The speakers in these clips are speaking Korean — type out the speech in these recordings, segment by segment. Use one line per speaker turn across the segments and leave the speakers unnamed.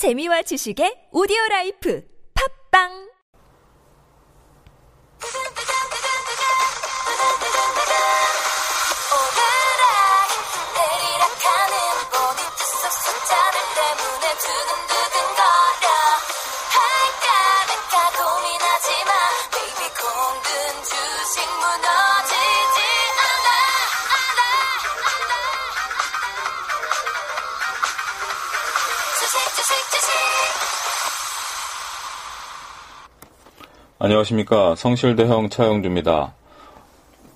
재미와 지식의 오디오 라이프. 팝빵
안녕하십니까. 성실대형 차영주입니다.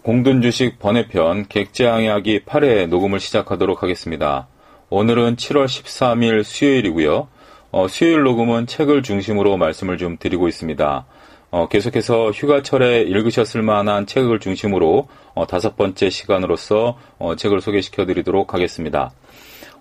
공든주식 번외편 객재항이야기 8회 녹음을 시작하도록 하겠습니다. 오늘은 7월 13일 수요일이고요. 어, 수요일 녹음은 책을 중심으로 말씀을 좀 드리고 있습니다. 어, 계속해서 휴가철에 읽으셨을 만한 책을 중심으로 어, 다섯 번째 시간으로서 어, 책을 소개시켜 드리도록 하겠습니다.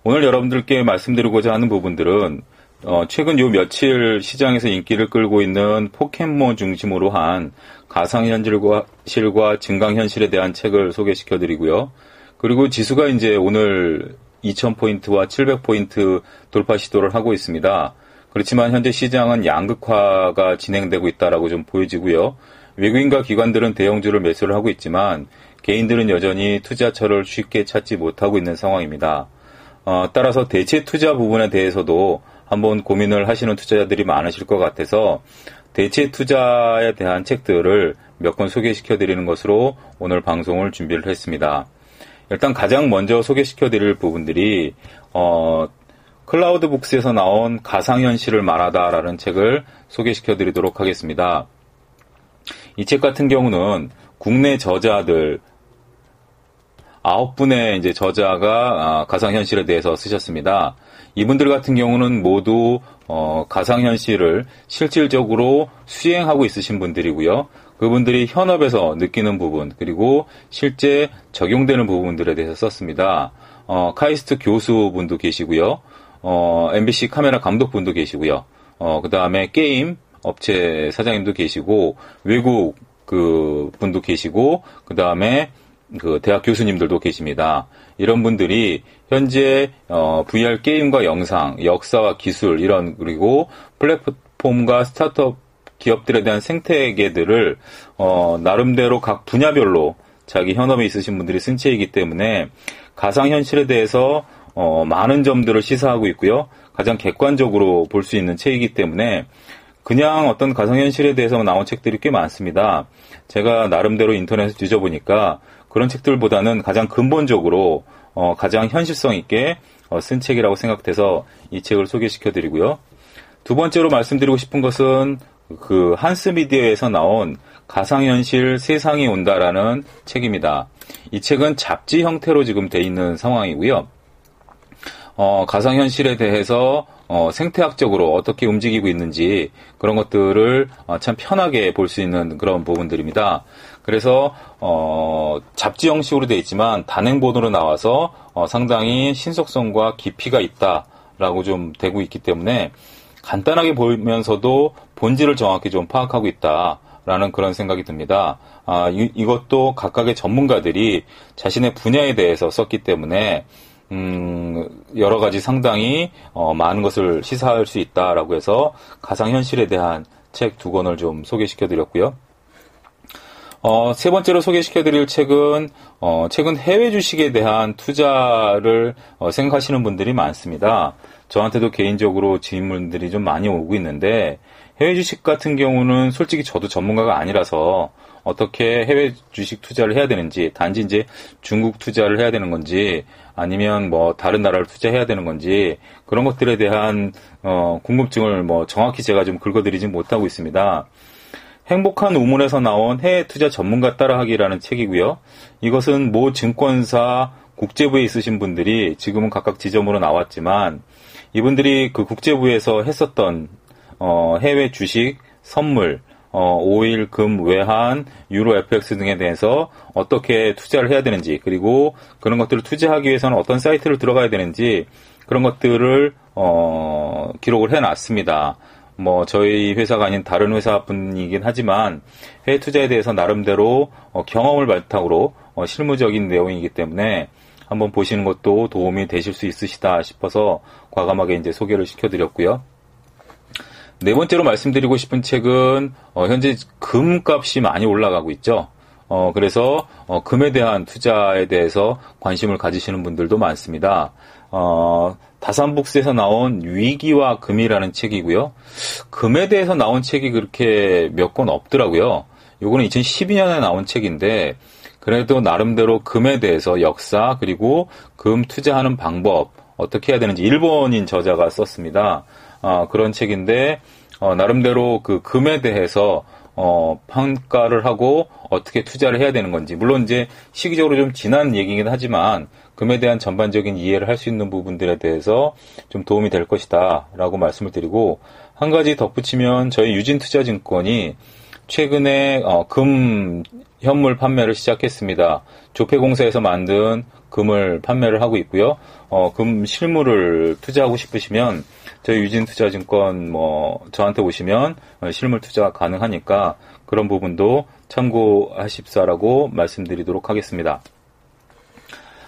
오늘 여러분들께 말씀드리고자 하는 부분들은 어, 최근 요 며칠 시장에서 인기를 끌고 있는 포켓몬 중심으로 한 가상현실과 실과 증강현실에 대한 책을 소개시켜 드리고요. 그리고 지수가 이제 오늘 2000포인트와 700포인트 돌파 시도를 하고 있습니다. 그렇지만 현재 시장은 양극화가 진행되고 있다라고 좀 보여지고요. 외국인과 기관들은 대형주를 매수를 하고 있지만 개인들은 여전히 투자처를 쉽게 찾지 못하고 있는 상황입니다. 어, 따라서 대체 투자 부분에 대해서도 한번 고민을 하시는 투자자들이 많으실 것 같아서 대체 투자에 대한 책들을 몇 권 소개시켜 드리는 것으로 오늘 방송을 준비를 했습니다. 일단 가장 먼저 소개시켜 드릴 부분들이 어, 클라우드 북스에서 나온 가상현실을 말하다라는 책을 소개시켜 드리도록 하겠습니다. 이 책 같은 경우는 국내 저자들 아홉 분의 이제 저자가 아, 가상현실에 대해서 쓰셨습니다. 이분들 같은 경우는 모두 어, 가상현실을 실질적으로 수행하고 있으신 분들이고요. 그분들이 현업에서 느끼는 부분 그리고 실제 적용되는 부분들에 대해서 썼습니다. 어, 카이스트 교수분도 계시고요. 어, MBC 카메라 감독분도 계시고요. 어, 그 다음에 게임 업체 사장님도 계시고 외국 그 분도 계시고 그 다음에 그 대학 교수님들도 계십니다. 이런 분들이 현재 어, VR 게임과 영상, 역사와 기술 이런 그리고 플랫폼과 스타트업 기업들에 대한 생태계들을 어, 나름대로 각 분야별로 자기 현업에 있으신 분들이 쓴 책이기 때문에 가상 현실에 대해서 어, 많은 점들을 시사하고 있고요. 가장 객관적으로 볼 수 있는 책이기 때문에 그냥 어떤 가상현실에 대해서 나온 책들이 꽤 많습니다. 제가 나름대로 인터넷에 뒤져보니까 그런 책들보다는 가장 근본적으로 어, 가장 현실성 있게 어, 쓴 책이라고 생각돼서 이 책을 소개시켜 드리고요. 두 번째로 말씀드리고 싶은 것은 그 한스 미디어에서 나온 가상현실 세상이 온다라는 책입니다. 이 책은 잡지 형태로 지금 돼 있는 상황이고요. 어, 가상현실에 대해서 어, 생태학적으로 어떻게 움직이고 있는지 그런 것들을 어, 참 편하게 볼 수 있는 그런 부분들입니다. 그래서 어, 잡지 형식으로 되어 있지만 단행본으로 나와서 어, 상당히 신속성과 깊이가 있다라고 좀 되고 있기 때문에 간단하게 보면서도 본질을 정확히 좀 파악하고 있다라는 그런 생각이 듭니다. 아, 이, 이것도 각각의 전문가들이 자신의 분야에 대해서 썼기 때문에 음, 여러 가지 상당히 어, 많은 것을 시사할 수 있다라고 해서 가상현실에 대한 책 두 권을 좀 소개시켜 드렸고요. 어, 세 번째로 소개시켜 드릴 책은 어, 최근 해외 주식에 대한 투자를 어, 생각하시는 분들이 많습니다. 저한테도 개인적으로 질문들이 좀 많이 오고 있는데 해외 주식 같은 경우는 솔직히 저도 전문가가 아니라서 어떻게 해외 주식 투자를 해야 되는지 단지 이제 중국 투자를 해야 되는 건지 아니면 뭐 다른 나라를 투자해야 되는 건지 그런 것들에 대한 어, 궁금증을 뭐 정확히 제가 좀 긁어드리지 못하고 있습니다. 행복한 우물에서 나온 해외 투자 전문가 따라하기라는 책이고요. 이것은 모 증권사 국제부에 있으신 분들이 지금은 각각 지점으로 나왔지만 이분들이 그 국제부에서 했었던 어, 해외 주식, 선물, 어, 오일, 금, 외환, 유로, FX 등에 대해서 어떻게 투자를 해야 되는지, 그리고 그런 것들을 투자하기 위해서는 어떤 사이트를 들어가야 되는지, 그런 것들을, 어, 기록을 해놨습니다. 뭐, 저희 회사가 아닌 다른 회사 분이긴 하지만, 해외 투자에 대해서 나름대로 어, 경험을 바탕으로 어, 실무적인 내용이기 때문에 한번 보시는 것도 도움이 되실 수 있으시다 싶어서 과감하게 이제 소개를 시켜드렸고요. 네 번째로 말씀드리고 싶은 책은 어, 현재 금값이 많이 올라가고 있죠. 어, 그래서 어, 금에 대한 투자에 대해서 관심을 가지시는 분들도 많습니다. 어, 다산북스에서 나온 위기와 금이라는 책이고요. 금에 대해서 나온 책이 그렇게 몇 권 없더라고요. 요거는 2012년에 나온 책인데 그래도 나름대로 금에 대해서 역사 그리고 금 투자하는 방법 어떻게 해야 되는지 일본인 저자가 썼습니다. 어, 그런 책인데 어, 나름대로 그 금에 대해서 어, 평가를 하고 어떻게 투자를 해야 되는 건지 물론 이제 시기적으로 좀 지난 얘기긴 하지만 금에 대한 전반적인 이해를 할 수 있는 부분들에 대해서 좀 도움이 될 것이다라고 말씀을 드리고 한 가지 덧붙이면 저희 유진투자증권이 최근에 어, 금 현물 판매를 시작했습니다. 조폐공사에서 만든 금을 판매를 하고 있고요. 어, 금 실물을 투자하고 싶으시면 저희 유진투자증권 뭐 저한테 오시면 어, 실물 투자가 가능하니까 그런 부분도 참고하십사라고 말씀드리도록 하겠습니다.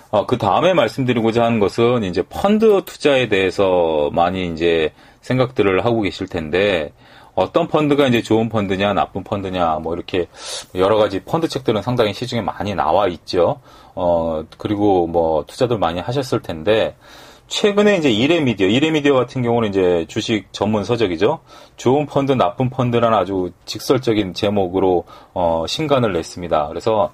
어, 그 다음에 말씀드리고자 하는 것은 이제 펀드 투자에 대해서 많이 이제 생각들을 하고 계실 텐데 어떤 펀드가 이제 좋은 펀드냐, 나쁜 펀드냐, 뭐 이렇게 여러 가지 펀드 책들은 상당히 시중에 많이 나와 있죠. 어, 그리고 뭐 투자들 많이 하셨을 텐데 최근에 이제 이레미디어, 이레미디어 같은 경우는 이제 주식 전문 서적이죠. 좋은 펀드, 나쁜 펀드라는 아주 직설적인 제목으로 어, 신간을 냈습니다. 그래서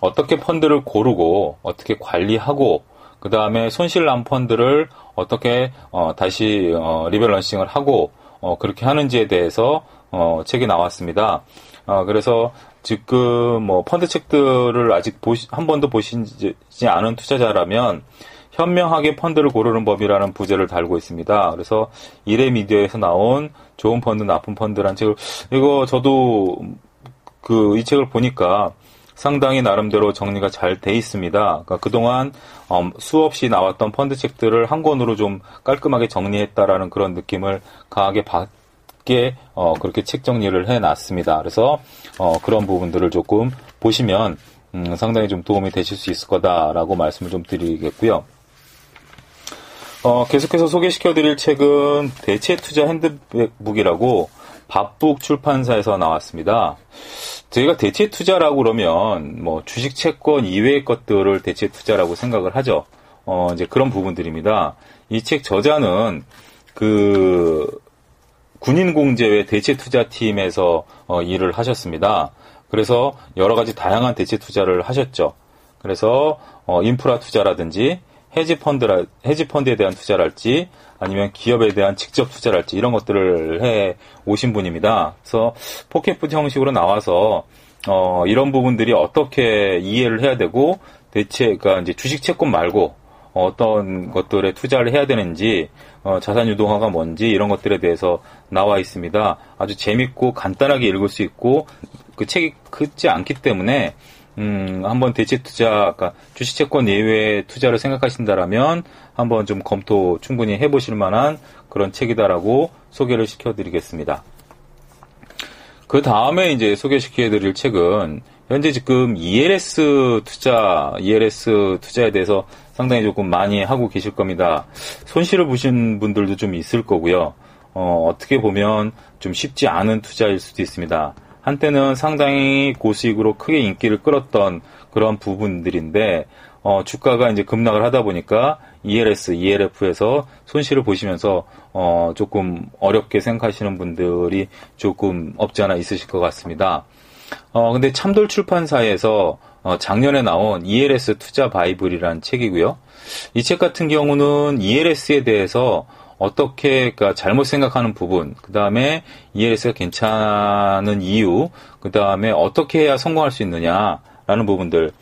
어떻게 펀드를 고르고 어떻게 관리하고 그 다음에 손실 난 펀드를 어떻게 어, 다시 어, 리밸런싱을 하고 어, 그렇게 하는지에 대해서 어, 책이 나왔습니다. 어, 그래서 지금 뭐 펀드 책들을 아직 보시, 한 번도 보시지 않은 투자자라면 현명하게 펀드를 고르는 법이라는 부제를 달고 있습니다. 그래서 이레 미디어에서 나온 좋은 펀드, 나쁜 펀드라는 책을 이거 저도 그 이 책을 보니까 상당히 나름대로 정리가 잘 돼 있습니다. 그러니까 그동안 음, 수없이 나왔던 펀드 책들을 한 권으로 좀 깔끔하게 정리했다라는 그런 느낌을 강하게 받게 어, 그렇게 책 정리를 해놨습니다. 그래서 어, 그런 부분들을 조금 보시면 음, 상당히 좀 도움이 되실 수 있을 거다라고 말씀을 좀 드리겠고요. 어, 계속해서 소개시켜드릴 책은 대체 투자 핸드북이라고 밥북 출판사에서 나왔습니다. 저희가 대체 투자라고 그러면 뭐 주식 채권 이외의 것들을 대체 투자라고 생각을 하죠. 어, 이제 그런 부분들입니다. 이 책 저자는 그 군인공제회 대체 투자팀에서 어, 일을 하셨습니다. 그래서 여러 가지 다양한 대체 투자를 하셨죠. 그래서 어, 인프라 투자라든지 헤지 펀드라 헤지 펀드에 대한 투자랄지 아니면 기업에 대한 직접 투자랄지 이런 것들을 해 오신 분입니다. 그래서 포켓풋 형식으로 나와서 어, 이런 부분들이 어떻게 이해를 해야 되고 대체 그러니까 이제 주식 채권 말고 어떤 것들에 투자를 해야 되는지 어, 자산 유동화가 뭔지 이런 것들에 대해서 나와 있습니다. 아주 재밌고 간단하게 읽을 수 있고 그 책이 크지 않기 때문에 음, 한번 대체 투자, 그러니까 주식 채권 예외 투자를 생각하신다라면 한번 좀 검토 충분히 해보실 만한 그런 책이다라고 소개를 시켜드리겠습니다. 그 다음에 이제 소개시켜드릴 책은 현재 지금 ELS 투자, ELS 투자에 대해서 상당히 조금 많이 하고 계실 겁니다. 손실을 보신 분들도 좀 있을 거고요. 어, 어떻게 보면 좀 쉽지 않은 투자일 수도 있습니다. 한때는 상당히 고수익으로 크게 인기를 끌었던 그런 부분들인데 어, 주가가 이제 급락을 하다 보니까 ELS, ELF에서 손실을 보시면서 어, 조금 어렵게 생각하시는 분들이 조금 없지 않아 있으실 것 같습니다. 어, 근데 참돌 출판사에서 어, 작년에 나온 ELS 투자 바이블이라는 책이고요. 이 책 같은 경우는 ELS에 대해서 어떻게 그러니까 잘못 생각하는 부분, 그 다음에 ELS가 괜찮은 이유, 그 다음에 어떻게 해야 성공할 수 있느냐라는 부분들.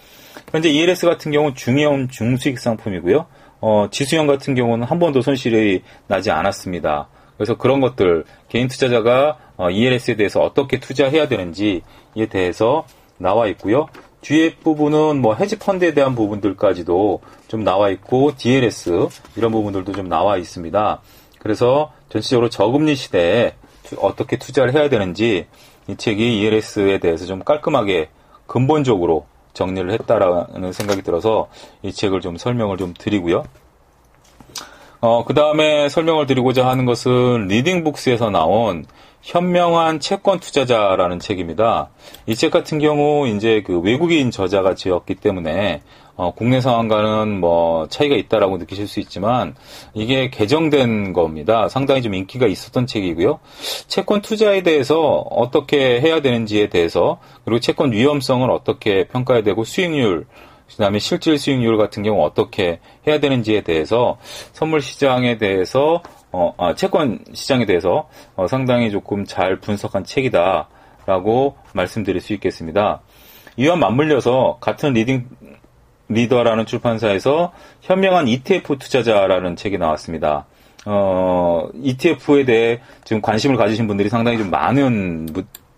현재 ELS 같은 경우는 중형 중수익 상품이고요. 어, 지수형 같은 경우는 한 번도 손실이 나지 않았습니다. 그래서 그런 것들 개인 투자자가 어, ELS에 대해서 어떻게 투자해야 되는지에 대해서 나와 있고요. 뒤에 부분은 뭐 헤지 펀드에 대한 부분들까지도 좀 나와 있고 DLS 이런 부분들도 좀 나와 있습니다. 그래서 전체적으로 저금리 시대에 어떻게 투자를 해야 되는지 이 책이 ELS에 대해서 좀 깔끔하게 근본적으로 정리를 했다라는 생각이 들어서 이 책을 좀 설명을 좀 드리고요. 어, 그 다음에 설명을 드리고자 하는 것은 리딩북스에서 나온 현명한 채권 투자자라는 책입니다. 이 책 같은 경우 이제 그 외국인 저자가 지었기 때문에 어, 국내 상황과는 뭐 차이가 있다라고 느끼실 수 있지만 이게 개정된 겁니다. 상당히 좀 인기가 있었던 책이고요. 채권 투자에 대해서 어떻게 해야 되는지에 대해서 그리고 채권 위험성을 어떻게 평가해야 되고 수익률 그다음에 실질 수익률 같은 경우 어떻게 해야 되는지에 대해서 선물 시장에 대해서 어, 아, 채권 시장에 대해서 어, 상당히 조금 잘 분석한 책이다라고 말씀드릴 수 있겠습니다. 이와 맞물려서 같은 리딩 리더라는 출판사에서 현명한 ETF 투자자라는 책이 나왔습니다. 어, ETF에 대해 지금 관심을 가지신 분들이 상당히 좀 많은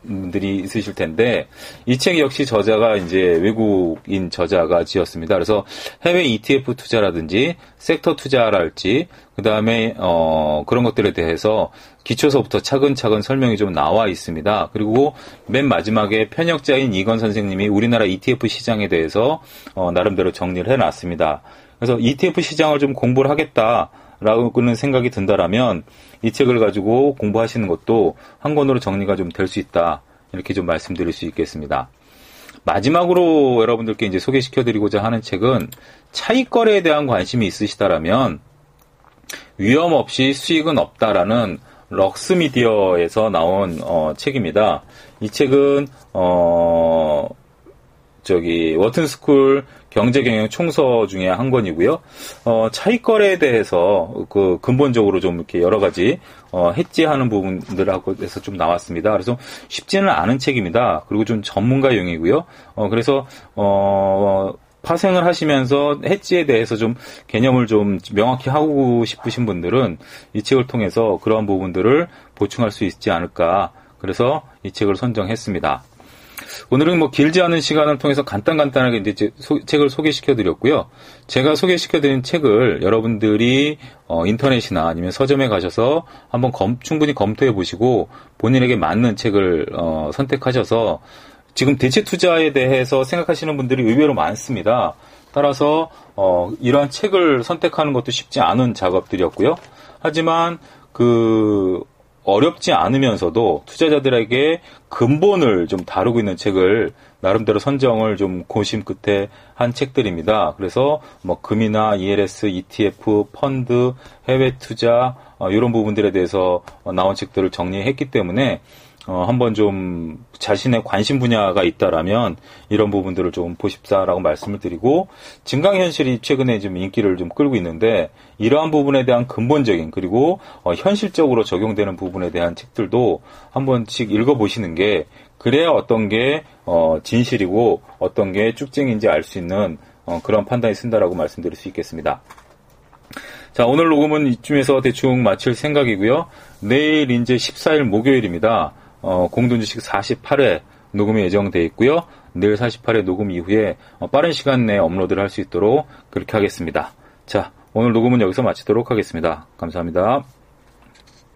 분들이 있으실 텐데 이 책 역시 저자가 이제 외국인 저자가 지었습니다. 그래서 해외 ETF 투자라든지 섹터 투자랄지 그 다음에 어, 그런 것들에 대해서 기초서부터 차근차근 설명이 좀 나와 있습니다. 그리고 맨 마지막에 편역자인 이건 선생님이 우리나라 ETF 시장에 대해서 어, 나름대로 정리를 해 놨습니다. 그래서 ETF 시장을 좀 공부를 하겠다 라고는 생각이 든다라면 이 책을 가지고 공부하시는 것도 한 권으로 정리가 좀 될 수 있다. 이렇게 좀 말씀드릴 수 있겠습니다. 마지막으로 여러분들께 이제 소개시켜드리고자 하는 책은 차익 거래에 대한 관심이 있으시다라면 위험 없이 수익은 없다라는 럭스미디어에서 나온 어, 책입니다. 이 책은 어 저기 워튼스쿨 경제경영 총서 중에 한 권이고요. 어, 차익 거래에 대해서 그 근본적으로 좀 이렇게 여러 가지 어, 해지하는 부분들하고 해서 좀 나왔습니다. 그래서 쉽지는 않은 책입니다. 그리고 좀 전문가용이고요. 어, 그래서 어, 파생을 하시면서 해지에 대해서 좀 개념을 좀 명확히 하고 싶으신 분들은 이 책을 통해서 그러한 부분들을 보충할 수 있지 않을까. 그래서 이 책을 선정했습니다. 오늘은 뭐 길지 않은 시간을 통해서 간단간단하게 이제 소, 책을 소개시켜 드렸고요. 제가 소개시켜 드린 책을 여러분들이 어, 인터넷이나 아니면 서점에 가셔서 한번 검, 충분히 검토해 보시고 본인에게 맞는 책을 어, 선택하셔서 지금 대체 투자에 대해서 생각하시는 분들이 의외로 많습니다. 따라서 어, 이러한 책을 선택하는 것도 쉽지 않은 작업들이었고요. 하지만 그 어렵지 않으면서도 투자자들에게 근본을 좀 다루고 있는 책을 나름대로 선정을 좀 고심 끝에 한 책들입니다. 그래서 뭐 금이나 ELS, ETF, 펀드, 해외 투자 어, 이런 부분들에 대해서 나온 책들을 정리했기 때문에 어, 한번 좀 자신의 관심 분야가 있다라면 이런 부분들을 좀 보십사라고 말씀을 드리고 증강현실이 최근에 좀 인기를 좀 끌고 있는데 이러한 부분에 대한 근본적인 그리고 어, 현실적으로 적용되는 부분에 대한 책들도 한 번씩 읽어보시는 게 그래야 어떤 게 어, 진실이고 어떤 게 쭉쟁인지 알 수 있는 어, 그런 판단이 쓴다라고 말씀드릴 수 있겠습니다. 자, 오늘 녹음은 이쯤에서 대충 마칠 생각이고요. 내일 이제 14일 목요일입니다. 어, 공동주식 48회 녹음이 예정돼 있고요. 내일 48회 녹음 이후에 어, 빠른 시간 내에 업로드를 할 수 있도록 그렇게 하겠습니다. 자, 오늘 녹음은 여기서 마치도록 하겠습니다. 감사합니다.